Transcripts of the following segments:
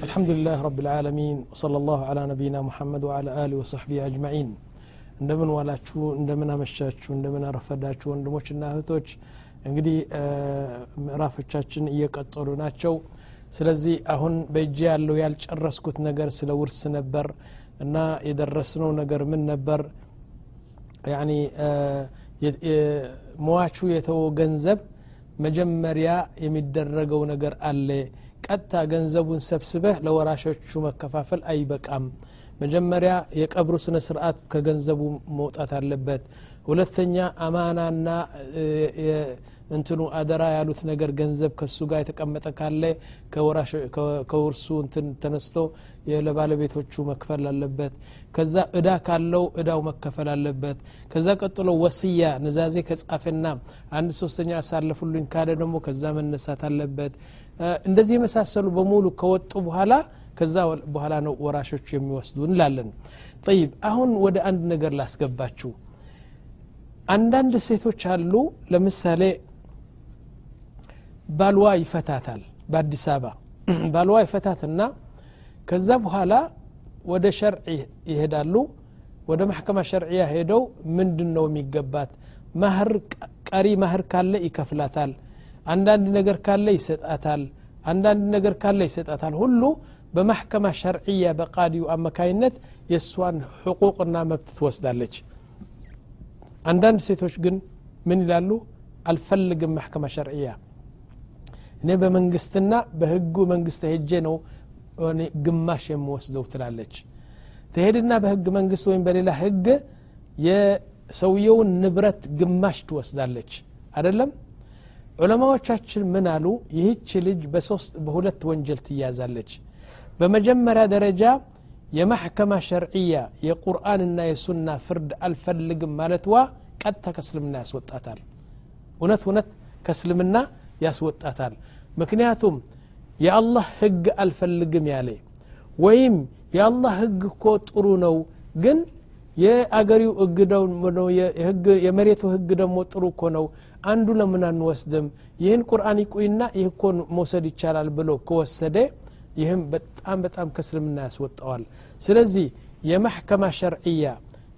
الحمد لله رب العالمين وصلى الله على نبينا محمد وعلى آله وصحبه أجمعين እንደምን ዋላችሁ እንደምን አመሻችሁ እንደምን አረፈዳችሁ ወንድሞችና እህቶች እንግዲህ ምዕራፎቻችን እየቀጠሉ ናቸው ስለዚህ አሁን በእጅ ያለው ያልጨረስኩት ነገር ስለ ውርስ ነበር እና የደረስነው ነገር ምን ነበር ያኒ መዋቹ የተወ ገንዘብ መጀመሪያ የሚደረገው ነገር አለ ቀጥታ ገንዘቡን ሰብስበህ ለወራሾቹ መከፋፈል አይበቃም። መጀመሪያ የቀብሩ ስነ ስርዓት ከገንዘቡ መውጣት አለበት። ሁለተኛ አማናና እንትኑ አደራ ያሉት ነገር ገንዘብ ከሱ ጋር የተቀመጠ ካለ ከውርሱ እንትን ተነስቶ ለባለቤቶቹ መክፈል አለበት። ከዛ እዳ ካለው እዳው መከፈል አለበት። ከዛ ቀጥሎ ወስያ ንዛዜ ከጻፈና አንድ ሶስተኛ አሳለፉልኝ ካለ ደግሞ ከዛ መነሳት አለበት እንደዚህ የመሳሰሉ በሙሉ ከወጡ በኋላ ከዛ በኋላ ነው ወራሾቹ የሚወስዱ እንላለን። ጠይብ አሁን ወደ አንድ ነገር ላስገባችሁ። አንዳንድ ሴቶች አሉ ለምሳሌ ባልዋ ይፈታታል በአዲስ አበባ። ባልዋ ይፈታትና ከዛ በኋላ ወደ ሸርዕ ይሄዳሉ። ወደ ማሕከማ ሸርዕያ ሄደው ምንድን ነው የሚገባት? ማህር ቀሪ ማህር ካለ ይከፍላታል አንዳንድ ነገር ካለ ይሰጣታል አንዳንድ ነገር ካለ ይሰጣታል። ሁሉ በማሕከማ ሸርዕያ በቃዲው አማካይነት የእሷን ሕቁቅና መብት ትወስዳለች። አንዳንድ ሴቶች ግን ምን ይላሉ? አልፈልግም ማሕከማ ሸርዕያ እኔ በመንግስትና በህጉ መንግስት ሄጄ ነው ግማሽ የምወስደው ትላለች። ትሄድና በህግ መንግስት ወይም በሌላ ህግ የሰውየውን ንብረት ግማሽ ትወስዳለች። አደለም ዑለማዎቻችን ምን አሉ? ይህች ልጅ በሶስት በሁለት ወንጀል ትያዛለች። በመጀመሪያ ደረጃ የማሕከማ ሸርዕያ የቁርአንና የሱና ፍርድ አልፈልግም ማለትዋ ቀጥታ ከእስልምና ያስወጣታል። እውነት እውነት ከእስልምና ያስወጣታል። ምክንያቱም የአላህ ህግ አልፈልግም ያለ ወይም የአላህ ህግ እኮ ጥሩ ነው ግን የአገሪው ህግ የመሬቱ ህግ ደግሞ ጥሩ እኮ ነው። አንዱ ለምን አንወስድም? ይህን ቁርአን ይቁይና ይህ እኮ መውሰድ ይቻላል ብሎ ከወሰደ ይህም በጣም በጣም ከእስልምና ያስወጣዋል። ስለዚህ የማሕከማ ሸርዕያ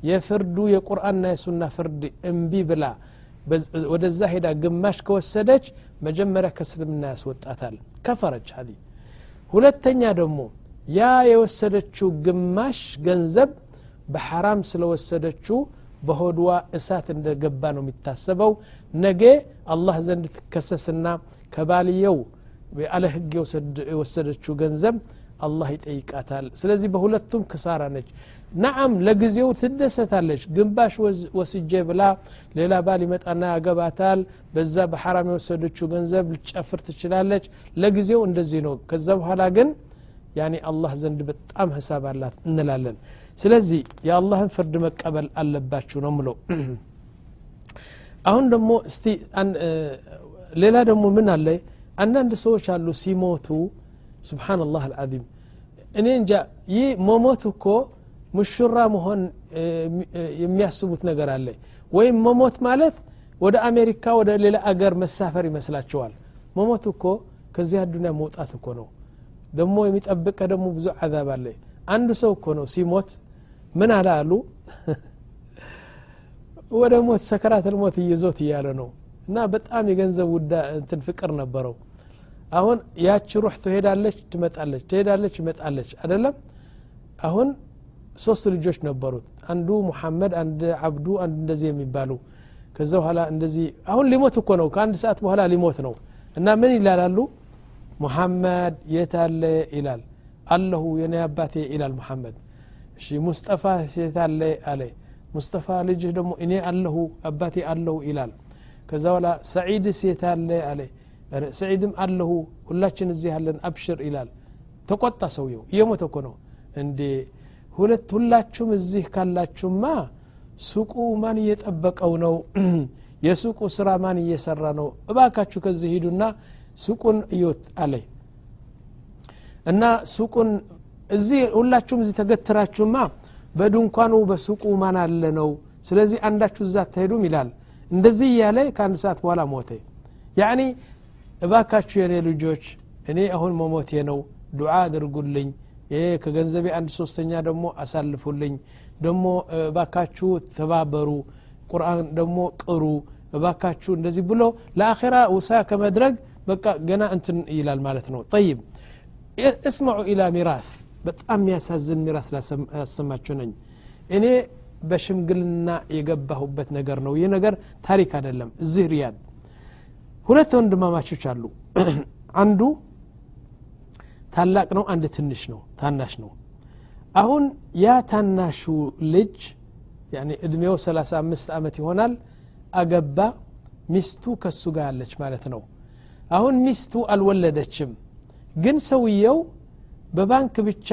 የፍርዱ የቁርአንና የሱና ፍርድ እምቢ ብላ ወደዛ ሄዳ ግማሽ ከወሰደች መጀመሪያ ከእስልምና ያስወጣታል። ከፈረች ሀዲ ሁለተኛ ደግሞ ያ የወሰደችው ግማሽ ገንዘብ በሐራም ስለወሰደችው በሆድዋ እሳት እንደገባ ነው የሚታሰበው። ነገ አላህ ዘንድ ትከሰስና ከባልየው ያለ ህግ የወሰደችው ገንዘብ አላህ ይጠይቃታል። ስለዚህ በሁለቱም ክሳራ ነች። ናዓም ለጊዜው ትደሰታለች። ግንባሽ ወስጄ ብላ ሌላ ባል ይመጣና ያገባታል። በዛ በሐራም የወሰደችው ገንዘብ ልጨፍር ትችላለች። ለጊዜው እንደዚህ ነው። ከዛ በኋላ ግን ያኒ አላህ ዘንድ በጣም ህሳብ አላት እንላለን። ስለዚህ የአላህን ፍርድ መቀበል አለባችሁ ነው ምለው አሁን ደግሞ እስቲ ሌላ ደግሞ ምን አለ? አንዳንድ ሰዎች አሉ ሲሞቱ ስብሓንላህ አልዓዚም። እኔ እንጃ ይህ መሞት እኮ ሙሽራ መሆን የሚያስቡት ነገር አለ። ወይም መሞት ማለት ወደ አሜሪካ ወደ ሌላ አገር መሳፈር ይመስላቸዋል መሞት እኮ ከዚህ አዱኒያ መውጣት እኮ ነው ደግሞ የሚጠብቀ ደግሞ ብዙ አዛብ አለ። አንዱ ሰው እኮ ነው ሲሞት ምን አለ አሉ? ወደ ሞት ሰከራተል ሞት እይዞት እያለ ነው። እና በጣም የገንዘብ ውዳ እንትን ፍቅር ነበረው። አሁን ያቺ ሩህ ትሄዳለች ትመጣለች ትሄዳለች ትመጣለች አደለም አሁን ሶስት ልጆች ነበሩት። አንዱ ሙሐመድ አንድ አብዱ አንድ እንደዚህ የሚባሉ። ከዛ በኋላ እንደዚህ አሁን ሊሞት እኮ ነው። ከአንድ ሰዓት በኋላ ሊሞት ነው። እና ምን ይላላሉ ሙሐመድ የት አለ ይላል አለሁ የኔ አባቴ ይላል ሙሐመድ እሺ ሙስጠፋ የት አለ አለ ሙስጠፋ ልጅህ ደግሞ እኔ አለሁ አባቴ አለሁ ይላል ከዛ በኋላ ሰዒድስ የት አለ አለ ሰዒድም አለሁ ሁላችን እዚህ ያለን አብሽር ይላል ተቆጣ ሰውየው እየሞተ እኮ ነው እንዴ ሁለት ሁላችሁም እዚህ ካላችሁማ ሱቁ ማን እየጠበቀው ነው የሱቁ ስራ ማን እየሰራ ነው እባካችሁ ከዚህ ሂዱና ሱቁን እዩት አለ እና ሱቁን እዚህ ሁላችሁም እዚህ ተገትራችሁማ በድንኳኑ በሱቁ ማን አለ ነው? ስለዚህ አንዳችሁ እዛ አትሄዱም ይላል። እንደዚህ እያለ ከአንድ ሰዓት በኋላ ሞተ። ያኒ እባካችሁ የኔ ልጆች እኔ አሁን መሞቴ ነው። ዱዓ አድርጉልኝ። ከገንዘቤ አንድ ሶስተኛ ደግሞ አሳልፉልኝ። ደግሞ እባካችሁ ተባበሩ። ቁርአን ደግሞ ቅሩ። እባካችሁ እንደዚህ ብሎ ለአኼራ ውሳ ከመድረግ በቃ ገና እንትን ይላል ማለት ነው። ጠይብ። እስማዑ ኢላ ሚራስ። በጣም የሚያሳዝን ሚራስ ላሰማችሁ ነኝ። እኔ በሽምግልና የገባሁበት ነገር ነው። ይህ ነገር ታሪክ አይደለም። እዚህ ሪያድ ሁለት ወንድማማቾች አሉ። አንዱ ታላቅ ነው አንድ ትንሽ ነው ታናሽ ነው። አሁን ያ ታናሹ ልጅ እድሜው 35 ዓመት ይሆናል አገባ ሚስቱ ከሱ ጋር አለች ማለት ነው አሁን ሚስቱ አልወለደችም። ግን ሰውየው በባንክ ብቻ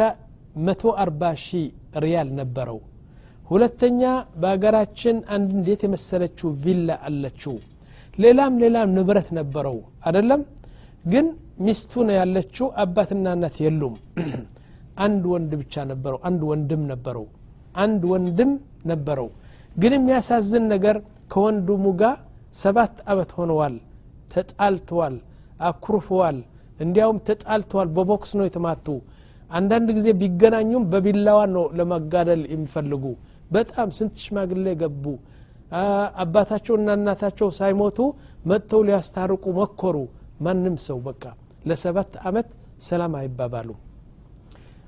140 ሺህ ሪያል ነበረው። ሁለተኛ በሀገራችን አንድ እንዴት የመሰለችው ቪላ አለችው። ሌላም ሌላም ንብረት ነበረው። አደለም ግን ሚስቱ ነው ያለችው አባትና እናት የሉም። አንድ ወንድ ብቻ ነበረው አንድ ወንድም ነበረው አንድ ወንድም ነበረው። ግን የሚያሳዝን ነገር ከወንድሙ ጋር ሰባት አመት ሆነዋል ተጣልተዋል አኩርፈዋል። እንዲያውም ተጣልተዋል። በቦክስ ነው የተማቱ። አንዳንድ ጊዜ ቢገናኙም በቢላዋ ነው ለመጋደል የሚፈልጉ። በጣም ስንት ሽማግሌ ገቡ። አባታቸውና እናታቸው ሳይሞቱ መጥተው ሊያስታርቁ መኮሩ ማንም ሰው በቃ ለሰባት አመት ሰላም አይባባሉ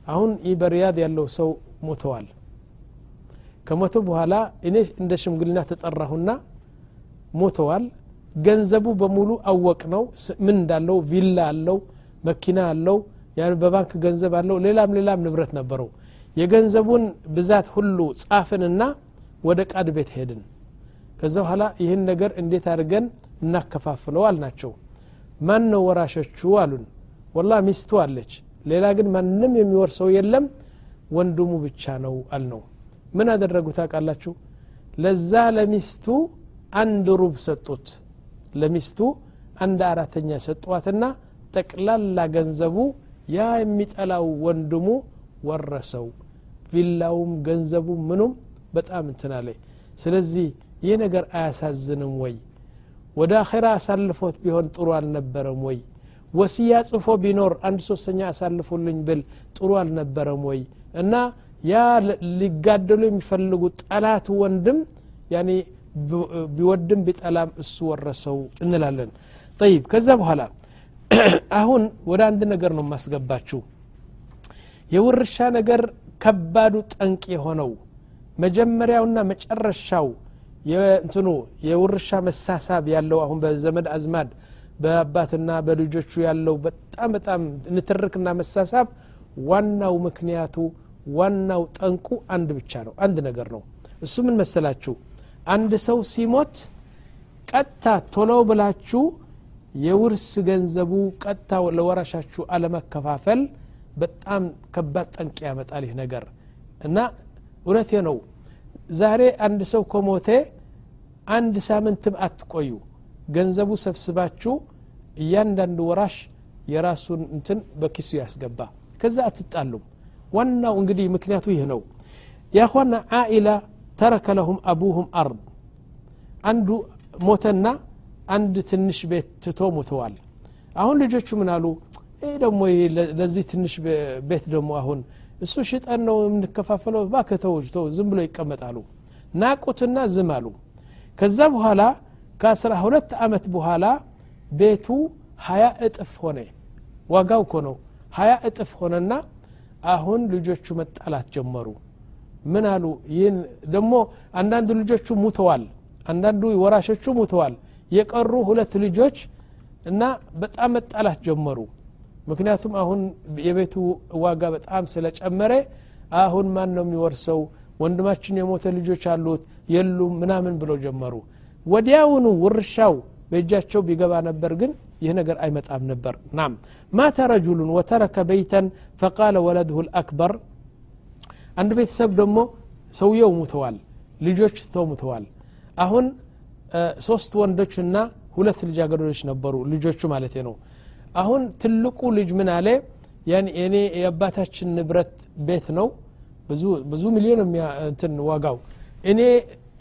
አሁን ይህ በሪያድ ያለው ሰው ሞተዋል። ከሞተ በኋላ እኔ እንደ ሽምግልና ተጠራሁና ሞተዋል ገንዘቡ በሙሉ አወቅ ነው። ምን እንዳለው ቪላ አለው መኪና አለው በባንክ ገንዘብ አለው። ሌላም ሌላም ንብረት ነበረው። የገንዘቡን ብዛት ሁሉ ጻፍንና ወደ ቃድ ቤት ሄድን። ከዛ በኋላ ይህን ነገር እንዴት አድርገን እናከፋፍለው አልናቸው። ማን ነው ወራሾቹ አሉን። ወላ ሚስቱ አለች። ሌላ ግን ማንም የሚወርሰው የለም። ወንድሙ ብቻ ነው አልነው። ምን አደረጉ ታውቃላችሁ? ለዛ ለሚስቱ አንድ ሩብ ሰጡት ለሚስቱ አንድ አራተኛ ሰጧትና ጠቅላላ ገንዘቡ ያ የሚጠላው ወንድሙ ወረሰው። ቪላውም ገንዘቡ ምኑም በጣም እንትና ስለዚህ ይህ ነገር አያሳዝንም ወይ? ወደ አኼራ አሳልፎት ቢሆን ጥሩ አልነበረም ወይ? ወስያ ጽፎ ቢኖር አንድ ሶስተኛ አሳልፉልኝ ብል ጥሩ አልነበረም ወይ? እና ያ ሊጋደሉ የሚፈልጉ ጠላቱ ወንድም ያኔ ቢወድም ቢጠላም እሱ ወረሰው እንላለን። ጠይብ ከዛ በኋላ አሁን ወደ አንድ ነገር ነው የማስገባችሁ። የውርሻ ነገር ከባዱ ጠንቅ የሆነው መጀመሪያውና መጨረሻው እንትኑ የውርሻ መሳሳብ ያለው አሁን በዘመድ አዝማድ በአባትና በልጆቹ ያለው በጣም በጣም ንትርክና መሳሳብ ዋናው ምክንያቱ ዋናው ጠንቁ አንድ ብቻ ነው አንድ ነገር ነው። እሱ ምን መሰላችሁ አንድ ሰው ሲሞት ቀጥታ ቶሎ ብላችሁ የውርስ ገንዘቡ ቀጥታ ለወራሻችሁ አለመከፋፈል በጣም ከባድ ጠንቅ ያመጣል ይህ ነገር። እና እውነቴ ነው። ዛሬ አንድ ሰው ከሞቴ አንድ ሳምንትም አትቆዩ። ገንዘቡ ሰብስባችሁ እያንዳንዱ ወራሽ የራሱን እንትን በኪሱ ያስገባ። ከዛ አትጣሉም። ዋናው እንግዲህ ምክንያቱ ይህ ነው። ያኳና አኢላ ተረከ ለሁም አቡሁም አርድ። አንዱ ሞተና አንድ ትንሽ ቤት ትቶ ሞተዋል። አሁን ልጆቹ ምን አሉ? ይህ ደግሞ ለዚህ ትንሽ ቤት ደግሞ አሁን እሱ ሽጠን ነው የምንከፋፈለው ባከተው ዝም ብሎ ይቀመጣሉ። ናቁትና ዝም አሉ። ከዛ በኋላ ከአስራ ሁለት አመት በኋላ ቤቱ ሀያ እጥፍ ሆነ። ዋጋው እኮ ነው። ሀያ እጥፍ ሆነና አሁን ልጆቹ መጣላት ጀመሩ ምን አሉ? ይህን ደግሞ አንዳንዱ ልጆቹ ሙተዋል አንዳንዱ ወራሾቹ ሙተዋል። የቀሩ ሁለት ልጆች እና በጣም መጣላት ጀመሩ። ምክንያቱም አሁን የቤቱ ዋጋ በጣም ስለጨመረ አሁን ማን ነው የሚወርሰው? ወንድማችን የሞተ ልጆች አሉት የሉም ምናምን ብለው ጀመሩ። ወዲያውኑ ውርሻው በእጃቸው ቢገባ ነበር ግን ይህ ነገር አይመጣም ነበር። ናም ማተ ረጁሉን ወተረከ በይተን ፈቃለ ወለድሁ ልአክበር አንድ ቤተሰብ ደግሞ ሰውየው ሙተዋል ልጆች ተው ሙተዋል። አሁን ሶስት ወንዶችና ሁለት ልጃገረዶች ነበሩ ልጆቹ ማለት ነው። አሁን ትልቁ ልጅ ምን አለ? እኔ የአባታችን ንብረት ቤት ነው። ብዙ ሚሊዮን እንትን ዋጋው። እኔ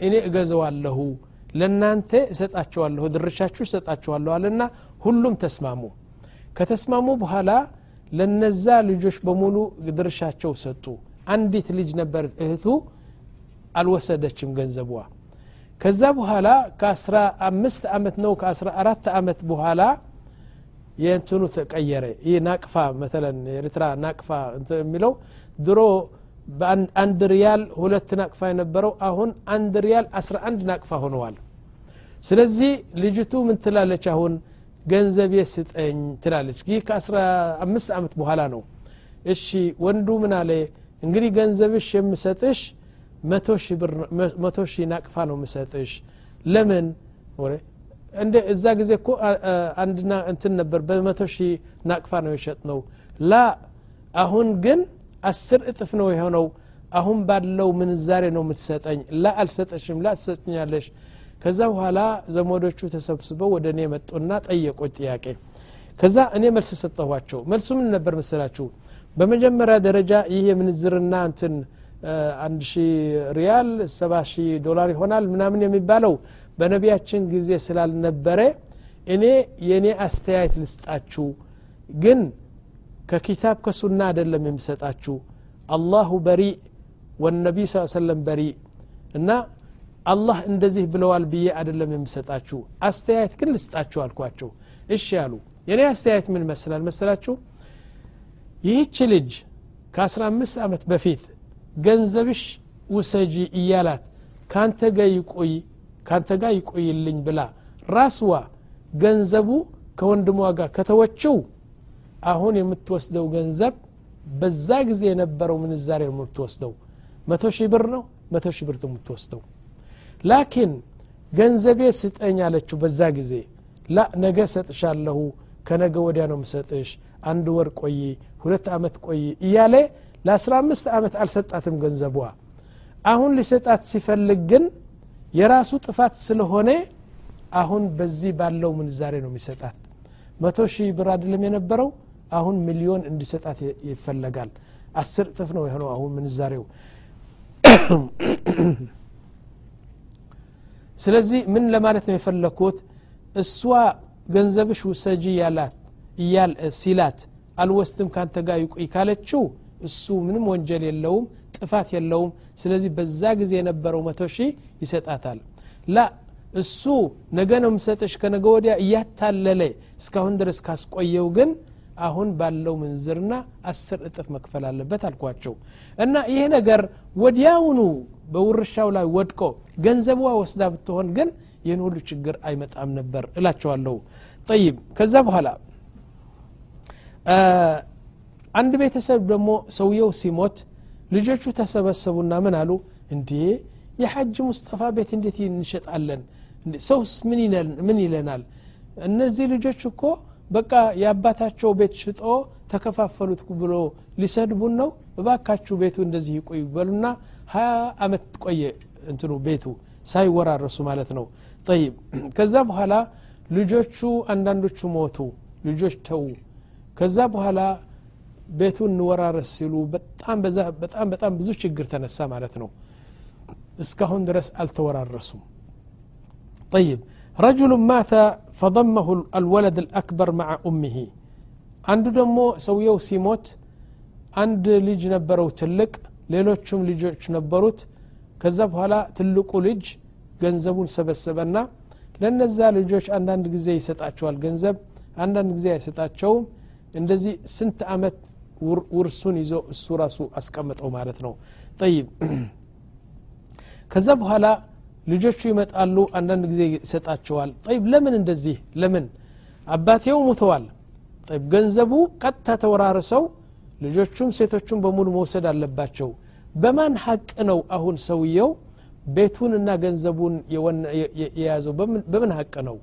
እኔ እገዘዋለሁ ለእናንተ እሰጣቸዋለሁ ድርሻችሁ እሰጣቸዋለሁ አለና ሁሉም ተስማሙ። ከተስማሙ በኋላ ለነዛ ልጆች በሙሉ ድርሻቸው ሰጡ አንዲት ልጅ ነበር እህቱ አልወሰደችም ገንዘቧ። ከዛ በኋላ ከአስራ አምስት አመት ነው ከአስራ አራት አመት በኋላ የእንትኑ ተቀየረ። ይህ ናቅፋ መተለን የኤርትራ ናቅፋ የሚለው ድሮ በአንድ ሪያል ሁለት ናቅፋ የነበረው አሁን አንድ ሪያል አስራ አንድ ናቅፋ ሆነዋል። ስለዚህ ልጅቱ ምን ትላለች አሁን? ገንዘቤ ስጠኝ ትላለች። ይህ ከአስራ አምስት አመት በኋላ ነው። እሺ ወንዱ ምን አለ እንግዲህ ገንዘብሽ የምሰጥሽ መቶ ሺህ ናቅፋ ነው ምሰጥሽ ለምን? እንደ እዛ ጊዜ እኮ አንድና እንትን ነበር በመቶ ሺህ ናቅፋ ነው የሸጥ ነው ላ አሁን ግን አስር እጥፍ ነው የሆነው። አሁን ባለው ምንዛሬ ነው የምትሰጠኝ። ላ አልሰጠሽም ላ ትሰጥኛለሽ ከዛ በኋላ ዘመዶቹ ተሰብስበው ወደ እኔ መጡና ጠየቁት ጥያቄ። ከዛ እኔ መልስ ሰጠኋቸው። መልሱ ምን ነበር መሰላችሁ በመጀመሪያ ደረጃ ይህ የምንዝርና እንትን አንድ ሺ ሪያል ሰባ ሺህ ዶላር ይሆናል ምናምን የሚባለው በነቢያችን ጊዜ ስላልነበረ እኔ የእኔ አስተያየት ልስጣችሁ። ግን ከኪታብ ከሱና አይደለም የሚሰጣችሁ አላሁ በሪእ ወነቢይ ስ ሰለም በሪእ እና አላህ እንደዚህ ብለዋል ብዬ አይደለም የሚሰጣችሁ አስተያየት ግን ልስጣችሁ አልኳቸው። እሺ ያሉ የኔ አስተያየት ምን መስላል መሰላችሁ ይህች ልጅ ከአስራ አምስት ዓመት በፊት ገንዘብሽ ውሰጂ እያላት ካንተ ጋ ይቆይ ካንተ ጋር ይቆይልኝ ብላ ራስዋ ገንዘቡ ከወንድሟ ጋር ከተወችው አሁን የምትወስደው ገንዘብ በዛ ጊዜ የነበረው ምንዛሬ ነው የምትወስደው። መቶ ሺህ ብር ነው መቶ ሺህ ብር የምትወስደው። ላኪን ገንዘቤ ስጠኝ አለችው በዛ ጊዜ። ላ ነገ ሰጥሻለሁ ከነገ ወዲያ ነው ምሰጥሽ አንድ ወር ቆይ ሁለት አመት ቆይ እያለ ለአስራ አምስት አመት አልሰጣትም ገንዘቧ። አሁን ሊሰጣት ሲፈልግ ግን የራሱ ጥፋት ስለሆነ አሁን በዚህ ባለው ምንዛሬ ነው የሚሰጣት። መቶ ሺህ ብር አይደለም የነበረው አሁን ሚሊዮን እንዲሰጣት ይፈለጋል። አስር እጥፍ ነው የሆነው አሁን ምንዛሬው። ስለዚህ ምን ለማለት ነው የፈለግኩት እሷ ገንዘብሽ ውሰጂ ያላት ሲላት አልወስድም ካንተ ጋር ይቆይ ካለችው እሱ ምንም ወንጀል የለውም ጥፋት የለውም። ስለዚህ በዛ ጊዜ የነበረው መቶ ሺህ ይሰጣታል። ላ እሱ ነገ ነው ምሰጥሽ ከነገ ወዲያ እያታለለ እስካሁን ድረስ ካስቆየው ግን አሁን ባለው ምንዝርና አስር እጥፍ መክፈል አለበት አልኳቸው። እና ይሄ ነገር ወዲያውኑ በውርሻው ላይ ወድቆ ገንዘቧ ወስዳ ብትሆን ግን ይህን ሁሉ ችግር አይመጣም ነበር እላቸዋለሁ። ጠይብ ከዛ በኋላ አንድ ቤተሰብ ደግሞ ሰውየው ሲሞት ልጆቹ ተሰበሰቡና ምን አሉ? እንዴ የሐጅ ሙስጠፋ ቤት እንዴት እንሸጣለን? ሰውስ ምን ይለናል? እነዚህ ልጆች እኮ በቃ የአባታቸው ቤት ሽጦ ተከፋፈሉት ብሎ ሊሰድቡን ነው? እባካችሁ ቤቱ እንደዚህ ይቆዩ በሉና ሀያ አመት ቆየ እንትኑ ቤቱ ሳይወራረሱ ማለት ነው። ጠይብ። ከዛ በኋላ ልጆቹ አንዳንዶቹ ሞቱ ልጆች ተዉ ከዛ በኋላ ቤቱ እንወራረስ ሲሉ በጣም በጣም በጣም ብዙ ችግር ተነሳ ማለት ነው እስካሁን ድረስ አልተወራረሱም طيب رجل مات فضمه الولد الأكبر مع أمه አንዱ ደግሞ ሰውየው ሲሞት አንድ ልጅ ነበረው ትልቅ ሌሎቹም ልጆች ነበሩት ከዛ በኋላ ትልቁ ልጅ ገንዘቡን ሰበሰበና ለነዛ ልጆች አንዳንድ ጊዜ ይሰጣቸዋል ገንዘብ አንዳንድ ጊዜ አይሰጣቸውም እንደዚህ ስንት አመት ውርሱን ይዞ እሱ ራሱ አስቀምጠው ማለት ነው። ጠይብ። ከዛ በኋላ ልጆቹ ይመጣሉ አንዳንድ ጊዜ ይሰጣቸዋል። ጠይብ ለምን እንደዚህ? ለምን? አባቴው ሙተዋል ጠይብ ገንዘቡ ቀጥታ ተወራርሰው ልጆቹም ሴቶቹም በሙሉ መውሰድ አለባቸው። በማን ሀቅ ነው አሁን ሰውየው ቤቱንና ገንዘቡን የያዘው? በምን ሀቅ ነው?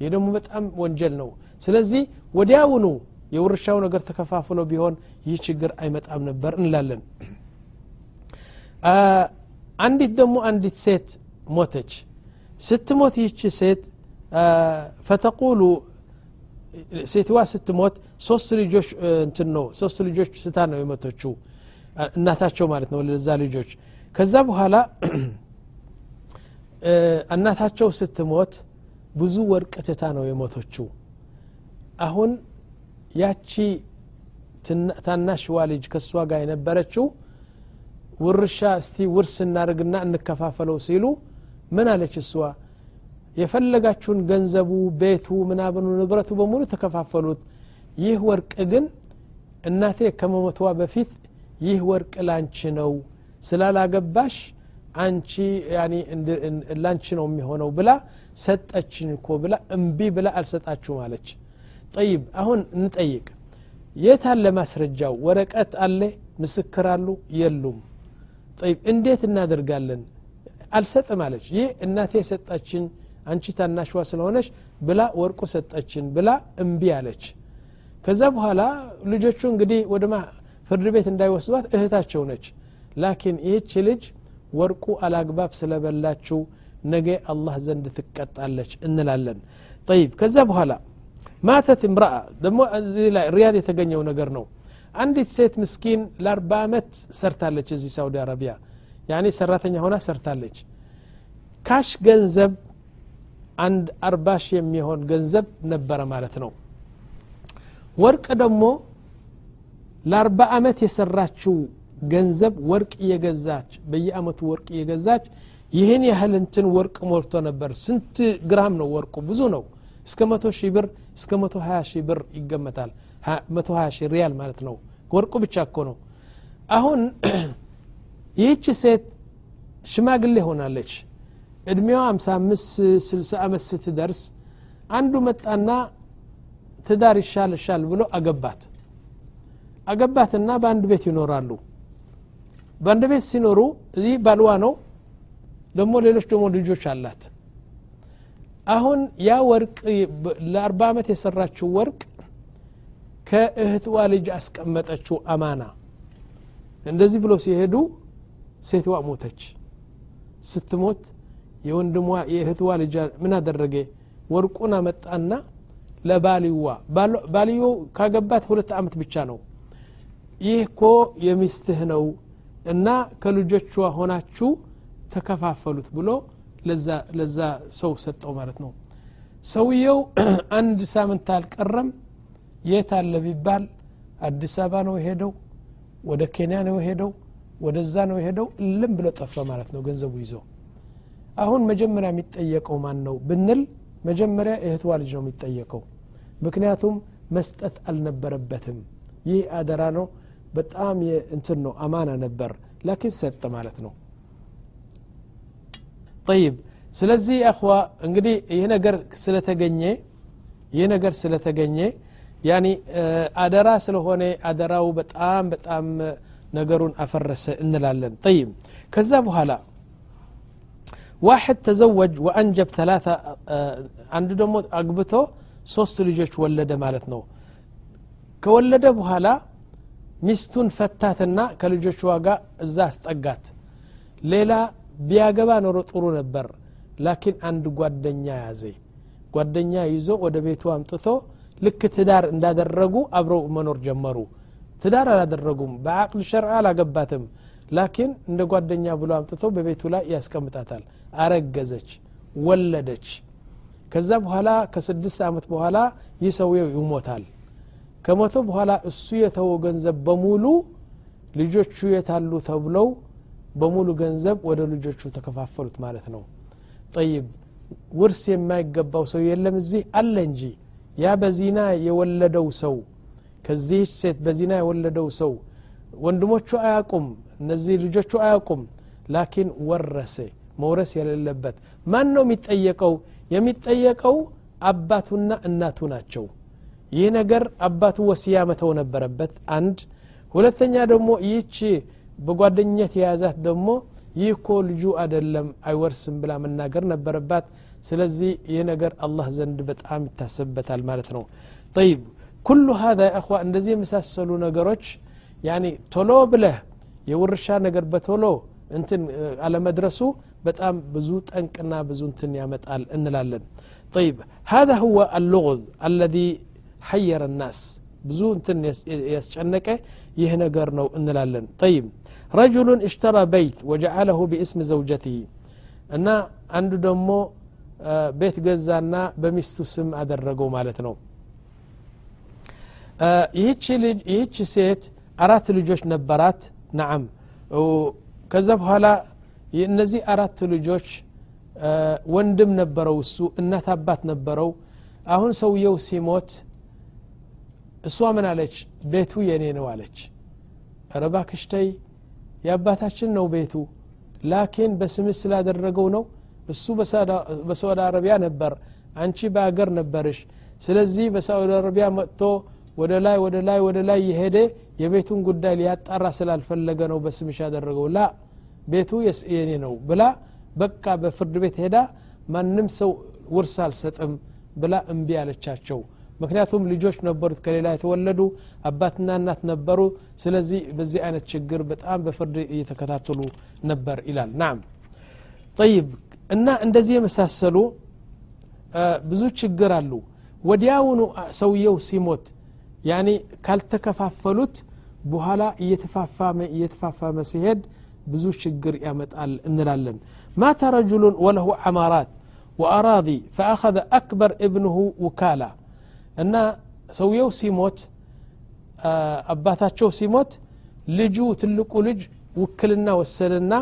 ይህ ደግሞ በጣም ወንጀል ነው። ስለዚህ ወዲያውኑ የውርሻው ነገር ተከፋፍሎ ቢሆን ይህ ችግር አይመጣም ነበር እንላለን። አንዲት ደግሞ አንዲት ሴት ሞተች። ስትሞት ይህች ሴት ፈተቁሉ ሴትዋ ስትሞት ሶስት ልጆች እንትን ነው ሶስት ልጆች ስታ ነው የሞተችው። እናታቸው ማለት ነው ለዛ ልጆች። ከዛ በኋላ እናታቸው ስትሞት ብዙ ወርቅ ትታ ነው የሞተችው። አሁን ያቺ ታናሽዋ ልጅ ከእሷ ጋር የነበረችው ውርሻ እስቲ ውርስ እናደርግና እንከፋፈለው ሲሉ ምን አለች እሷ? የፈለጋችሁን ገንዘቡ ቤቱ ምናምኑ ንብረቱ በሙሉ ተከፋፈሉት። ይህ ወርቅ ግን እናቴ ከመሞቷ በፊት ይህ ወርቅ ላንቺ ነው። ስላላገባሽ አንቺ ላንቺ ነው የሚሆነው ብላ ሰጠችን እኮ ብላ እምቢ ብላ አልሰጣችሁም አለች ጠይብ አሁን እንጠይቅ። የት አለ ማስረጃው? ወረቀት አለ? ምስክር አሉ? የሉም። ጠይብ እንዴት እናደርጋለን? አልሰጥም አለች። ይህ እናቴ ሰጠችን አንቺ ታናሽዋ ስለሆነች ብላ ወርቁ ሰጠችን ብላ እምቢ አለች። ከዛ በኋላ ልጆቹ እንግዲህ ወደ ፍርድ ቤት እንዳይወስዷት እህታቸው ነች። ላኪን ይህች ልጅ ወርቁ አላግባብ ስለበላችው ነገ አላህ ዘንድ ትቀጣለች እንላለን። ጠይብ ከዛ በኋላ ማተት እምራአ። ደግሞ እዚህ ላይ ሪያድ የተገኘው ነገር ነው። አንዲት ሴት ምስኪን ለአርባ ዓመት ሰርታለች እዚህ ሳውዲ አረቢያ። ያኔ ሰራተኛ ሆና ሰርታለች። cash ገንዘብ አንድ አርባ ሺህ የሚሆን ገንዘብ ነበረ ማለት ነው። ወርቅ ደግሞ ለአርባ ዓመት የሰራችው ገንዘብ ወርቅ እየገዛች በየአመቱ ወርቅ እየገዛች ይህን ያህል እንትን ወርቅ ሞልቶ ነበር። ስንት ግራም ነው ወርቁ? ብዙ ነው። እስከ መቶ ሺህ ብር እስከ መቶ ሀያ ሺህ ብር ይገመታል። መቶ ሀያ ሺህ ሪያል ማለት ነው። ወርቁ ብቻ እኮ ነው። አሁን ይህች ሴት ሽማግሌ ሆናለች። እድሜዋ 55 60 ዓመት ስትደርስ አንዱ መጣና ትዳር ይሻል ይሻል ብሎ አገባት። አገባትና በአንድ ቤት ይኖራሉ። በአንድ ቤት ሲኖሩ ይህ ባልዋ ነው። ደግሞ ሌሎች ደግሞ ልጆች አላት አሁን ያ ወርቅ ለአርባ ዓመት የሰራችው ወርቅ ከእህትዋ ልጅ አስቀመጠችው አማና። እንደዚህ ብሎ ሲሄዱ ሴትዋ ሞተች። ስትሞት የወንድሟ የእህትዋ ልጅ ምን አደረገ? ወርቁን አመጣና ለባልዋ ባልዮ ካገባት ሁለት ዓመት ብቻ ነው። ይህ እኮ የሚስትህ ነው እና ከልጆቿ ሆናችሁ ተከፋፈሉት ብሎ ለዛ ሰው ሰጠው ማለት ነው። ሰውየው አንድ ሳምንት አልቀረም። የት አለ ቢባል አዲስ አበባ ነው የሄደው ወደ ኬንያ ነው የሄደው ወደዛ ነው የሄደው እልም ብሎ ጠፋ ማለት ነው ገንዘቡ ይዞ። አሁን መጀመሪያ የሚጠየቀው ማን ነው ብንል መጀመሪያ እህትዋ ልጅ ነው የሚጠየቀው። ምክንያቱም መስጠት አልነበረበትም። ይህ አደራ ነው። በጣም እንትን ነው አማና ነበር። ላኪን ሰጠ ማለት ነው ጠይብ ስለዚህ አኽዋ እንግዲህ ይህ ነገር ስለተገኘ ይህ ነገር ስለተገኘ ያኒ አደራ ስለሆነ አደራው በጣም በጣም ነገሩን አፈረሰ እንላለን። ጠይብ ከዛ በኋላ ዋሕድ ተዘወጅ ወአንጀብ ተላታ አንዱ ደግሞ አግብቶ ሶስት ልጆች ወለደ ማለት ነው። ከወለደ በኋላ ሚስቱን ፈታትና ከልጆቿ ጋር እዛ አስጠጋት። ሌላ ቢያገባ ኖሮ ጥሩ ነበር። ላኪን አንድ ጓደኛ ያዘ። ጓደኛ ይዞ ወደ ቤቱ አምጥቶ ልክ ትዳር እንዳደረጉ አብረው መኖር ጀመሩ። ትዳር አላደረጉም በአቅል ሸርዓ አላገባትም። ላኪን እንደ ጓደኛ ብሎ አምጥቶ በቤቱ ላይ ያስቀምጣታል። አረገዘች ወለደች። ከዛ በኋላ ከስድስት ዓመት በኋላ ይህ ሰውየው ይሞታል። ከሞተ በኋላ እሱ የተወው ገንዘብ በሙሉ ልጆቹ የታሉ ተብለው በሙሉ ገንዘብ ወደ ልጆቹ ተከፋፈሉት ማለት ነው። ጠይብ ውርስ የማይገባው ሰው የለም እዚህ አለ እንጂ። ያ በዚና የወለደው ሰው ከዚህ ሴት በዚና የወለደው ሰው ወንድሞቹ አያቁም እነዚህ ልጆቹ አያቁም ላኪን ወረሰ መውረስ የሌለበት ማን ነው የሚጠየቀው? የሚጠየቀው አባቱና እናቱ ናቸው። ይህ ነገር አባቱ ወስያ መተው ነበረበት አንድ። ሁለተኛ ደግሞ ይህች በጓደኝነት የያዛት ደግሞ ይህ እኮ ልጁ አደለም አይወርስም ብላ መናገር ነበረባት ስለዚህ ይህ ነገር አላህ ዘንድ በጣም ይታሰብበታል ማለት ነው ጠይብ ኩሉ ሀዛ እኽዋ እንደዚህ የመሳሰሉ ነገሮች ያኒ ቶሎ ብለህ የውርሻ ነገር በቶሎ እንትን አለመድረሱ በጣም ብዙ ጠንቅና ብዙ እንትን ያመጣል እንላለን طيب هذا هو اللغز الذي حير الناس ብዙ እንትን ያስጨነቀ ይህ ነገር ነው እንላለን طيب ረጅሉን እሽተራ በይት ወጀአለሁ ቢእስም ዘውጀትህ እና አንዱ ደግሞ ቤት ገዛና በሚስቱ ስም አደረገው ማለት ነው። ይህች ሴት አራት ልጆች ነበራት። ናም ከዛ በኋላ እነዚህ አራት ልጆች ወንድም ነበረው እሱ እናት አባት ነበረው። አሁን ሰውየው ሲሞት እሷ ምን አለች? ቤቱ የኔ ነው አለች። ረባክሽተይ የአባታችን ነው ቤቱ። ላኪን በስምስ ስላደረገው ነው። እሱ በሳዑዲ አረቢያ ነበር። አንቺ በአገር ነበርሽ። ስለዚህ በሳዑዲ አረቢያ መጥቶ ወደ ላይ ወደ ላይ ወደ ላይ የሄደ የቤቱን ጉዳይ ሊያጣራ ስላልፈለገ ነው በስምሽ ያደረገው። ላ ቤቱ የኔ ነው ብላ በቃ በፍርድ ቤት ሄዳ ማንም ሰው ውርስ አልሰጥም ብላ እምቢ አለቻቸው ምክንያቱም ልጆች ነበሩት ከሌላ የተወለዱ አባትና እናት ነበሩ። ስለዚህ በዚህ አይነት ችግር በጣም በፍርድ እየተከታተሉ ነበር ይላል። ናም። ጠይብ። እና እንደዚህ የመሳሰሉ ብዙ ችግር አሉ። ወዲያውኑ ሰውየው ሲሞት ያኔ ካልተከፋፈሉት በኋላ እየተፋፋመ እየተፋፋመ ሲሄድ ብዙ ችግር ያመጣል እንላለን። ማተ ረጅሉን ወለሁ ዓማራት ወአራዲ ፈአኸذ አክበር እብንሁ ውካላ እና ሰውየው ሲሞት አባታቸው ሲሞት ልጁ ትልቁ ልጅ ውክልና ወሰደና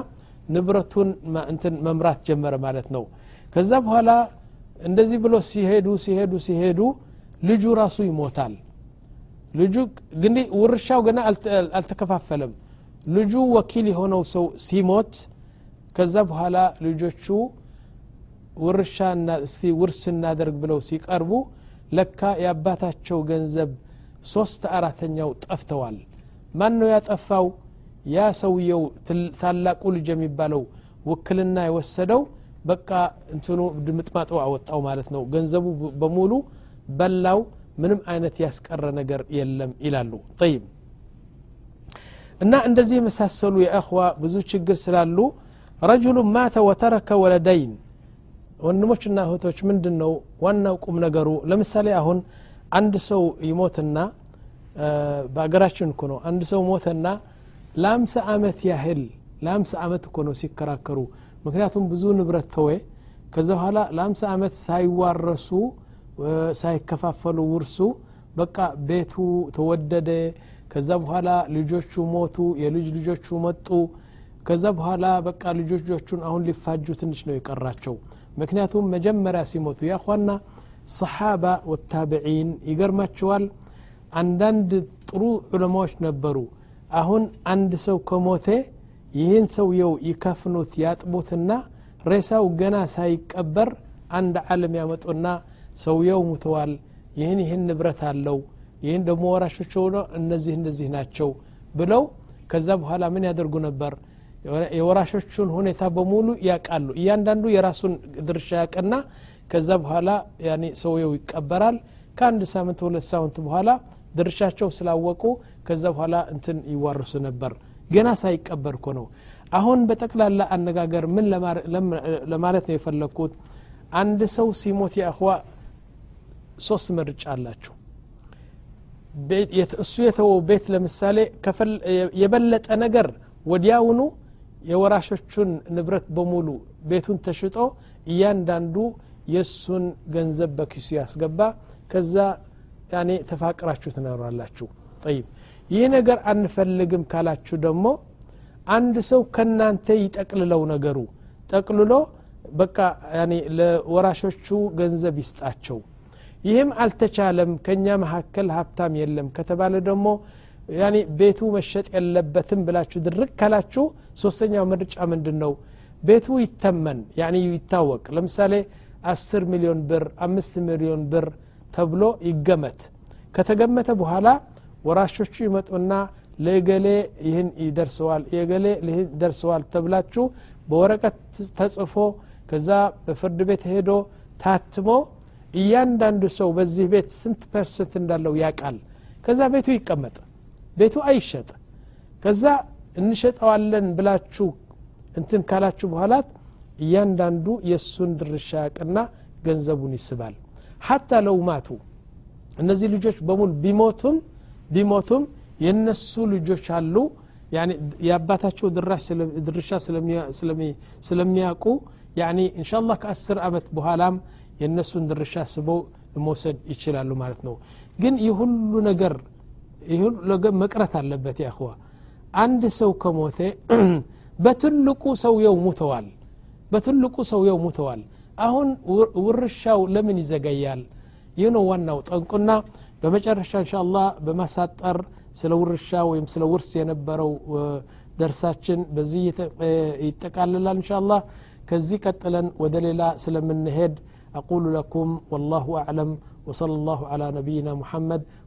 ንብረቱን እንትን መምራት ጀመረ ማለት ነው። ከዛ በኋላ እንደዚህ ብሎ ሲሄዱ ሲሄዱ ሲሄዱ ልጁ ራሱ ይሞታል። ልጁ ግን ውርሻው ገና አልተከፋፈለም። ልጁ ወኪል የሆነው ሰው ሲሞት ከዛ በኋላ ልጆቹ ውርሻ ውርስ እናደርግ ብለው ሲቀርቡ ለካ የአባታቸው ገንዘብ ሶስት አራተኛው ጠፍተዋል። ማን ነው ያጠፋው? ያ ሰውየው ታላቁ ልጅ የሚባለው ውክልና የወሰደው በቃ እንትኑ ድምጥማጡ አወጣው ማለት ነው። ገንዘቡ በሙሉ በላው ምንም አይነት ያስቀረ ነገር የለም ይላሉ። ጠይብ። እና እንደዚህ የመሳሰሉ የእኽዋ ብዙ ችግር ስላሉ ረጅሉ ማተ ወተረከ ወለደይን ወንድሞችና እህቶች ምንድን ነው ዋናው ቁም ነገሩ? ለምሳሌ አሁን አንድ ሰው ይሞትና በሀገራችን እኮ ነው። አንድ ሰው ሞተና ለአምሳ አመት ያህል ለአምሳ አመት እኮ ነው ሲከራከሩ። ምክንያቱም ብዙ ንብረት ተወ። ከዛ በኋላ ለአምሳ አመት ሳይዋረሱ ሳይከፋፈሉ ውርሱ። በቃ ቤቱ ተወደደ። ከዛ በኋላ ልጆቹ ሞቱ የልጅ ልጆቹ መጡ። ከዛ በኋላ በቃ ልጆቹን አሁን ሊፋጁ ትንሽ ነው የቀራቸው ምክንያቱም መጀመሪያ ሲሞቱ ያኳና ሰሓባ ወታብዒን ይገርማቸዋል። አንዳንድ ጥሩ ዑለማዎች ነበሩ። አሁን አንድ ሰው ከሞተ ይህን ሰውየው ይከፍኑት ያጥቡትና ሬሳው ገና ሳይቀበር አንድ ዓለም ያመጡና ሰውየው ሙተዋል። ይህን ይህን ንብረት አለው ይህን ደግሞ ወራሾች ሆኖ እነዚህ እነዚህ ናቸው ብለው ከዛ በኋላ ምን ያደርጉ ነበር የወራሾቹን ሁኔታ በሙሉ ያቃሉ እያንዳንዱ የራሱን ድርሻ ያቀና ከዛ በኋላ ሰውየው ይቀበራል። ከአንድ ሳምንት ሁለት ሳምንት በኋላ ድርሻቸው ስላወቁ ከዛ በኋላ እንትን ይዋርሱ ነበር። ገና ሳይቀበር ነው። አሁን በጠቅላላ አነጋገር ምን ለማለት ነው የፈለግኩት አንድ ሰው ሲሞት የእኽዋ ሶስት ምርጫ አላችሁ እሱ የተወው ቤት ለምሳሌ የበለጠ ነገር ወዲያውኑ የወራሾቹን ንብረት በሙሉ ቤቱን ተሽጦ እያንዳንዱ የእሱን ገንዘብ በኪሱ ያስገባ። ከዛ ያኔ ተፋቅራችሁ ትኖራላችሁ። ጠይብ። ይህ ነገር አንፈልግም ካላችሁ ደግሞ አንድ ሰው ከናንተ ይጠቅልለው ነገሩ። ጠቅልሎ በቃ ለወራሾቹ ገንዘብ ይስጣቸው። ይህም አልተቻለም ከእኛ መካከል ሀብታም የለም ከተባለ ደግሞ ያኔ ቤቱ መሸጥ የለበትም ብላችሁ ድርቅ ካላችሁ ሶስተኛው ምርጫ ምንድን ነው ቤቱ ይተመን ያኔ ይታወቅ። ለምሳሌ አስር ሚሊዮን ብር አምስት ሚሊዮን ብር ተብሎ ይገመት። ከተገመተ በኋላ ወራሾቹ ይመጡና ለገሌ ይህን ይደርሰዋል የገሌ ይህን ይደርሰዋል ተብላችሁ በወረቀት ተጽፎ ከዛ በፍርድ ቤት ሄዶ ታትሞ እያንዳንዱ ሰው በዚህ ቤት ስንት percent እንዳለው ያቃል ከዛ ቤቱ ይቀመጥ ቤቱ አይሸጥ። ከዛ እንሸጠዋለን ብላችሁ እንትን ካላችሁ በኋላ እያንዳንዱ የእሱን ድርሻ ያቅና ገንዘቡን ይስባል። حتى لو ماتوا። እነዚህ ልጆች በሙሉ ቢሞቱም ቢሞቱም የነሱ ልጆች አሉ። የአባታቸው ድርሻ ስለሚያውቁ ያኒ እንሻላ ከአስር አመት በኋላም የእነሱን ድርሻ ስበው መውሰድ ይችላሉ ማለት ነው። ግን ይህ ሁሉ ነገር ይህ ሁሉ ነገር መቅረት አለበት ያኽዋ አንድ ሰው ከሞተ በትልቁ ሰውየው ሙተዋል በትልቁ ሰውየው ሙተዋል አሁን ውርሻው ለምን ይዘገያል ይህ ነው ዋናው ጠንቁና በመጨረሻ እንሻ አላህ በማሳጠር ስለ ውርሻ ወይም ስለ ውርስ የነበረው ደርሳችን በዚህ ይጠቃልላል እንሻ አላህ ከዚህ ቀጥለን ወደ ሌላ ስለምንሄድ أقول لكم والله أعلم وصلى الله على نبينا محمد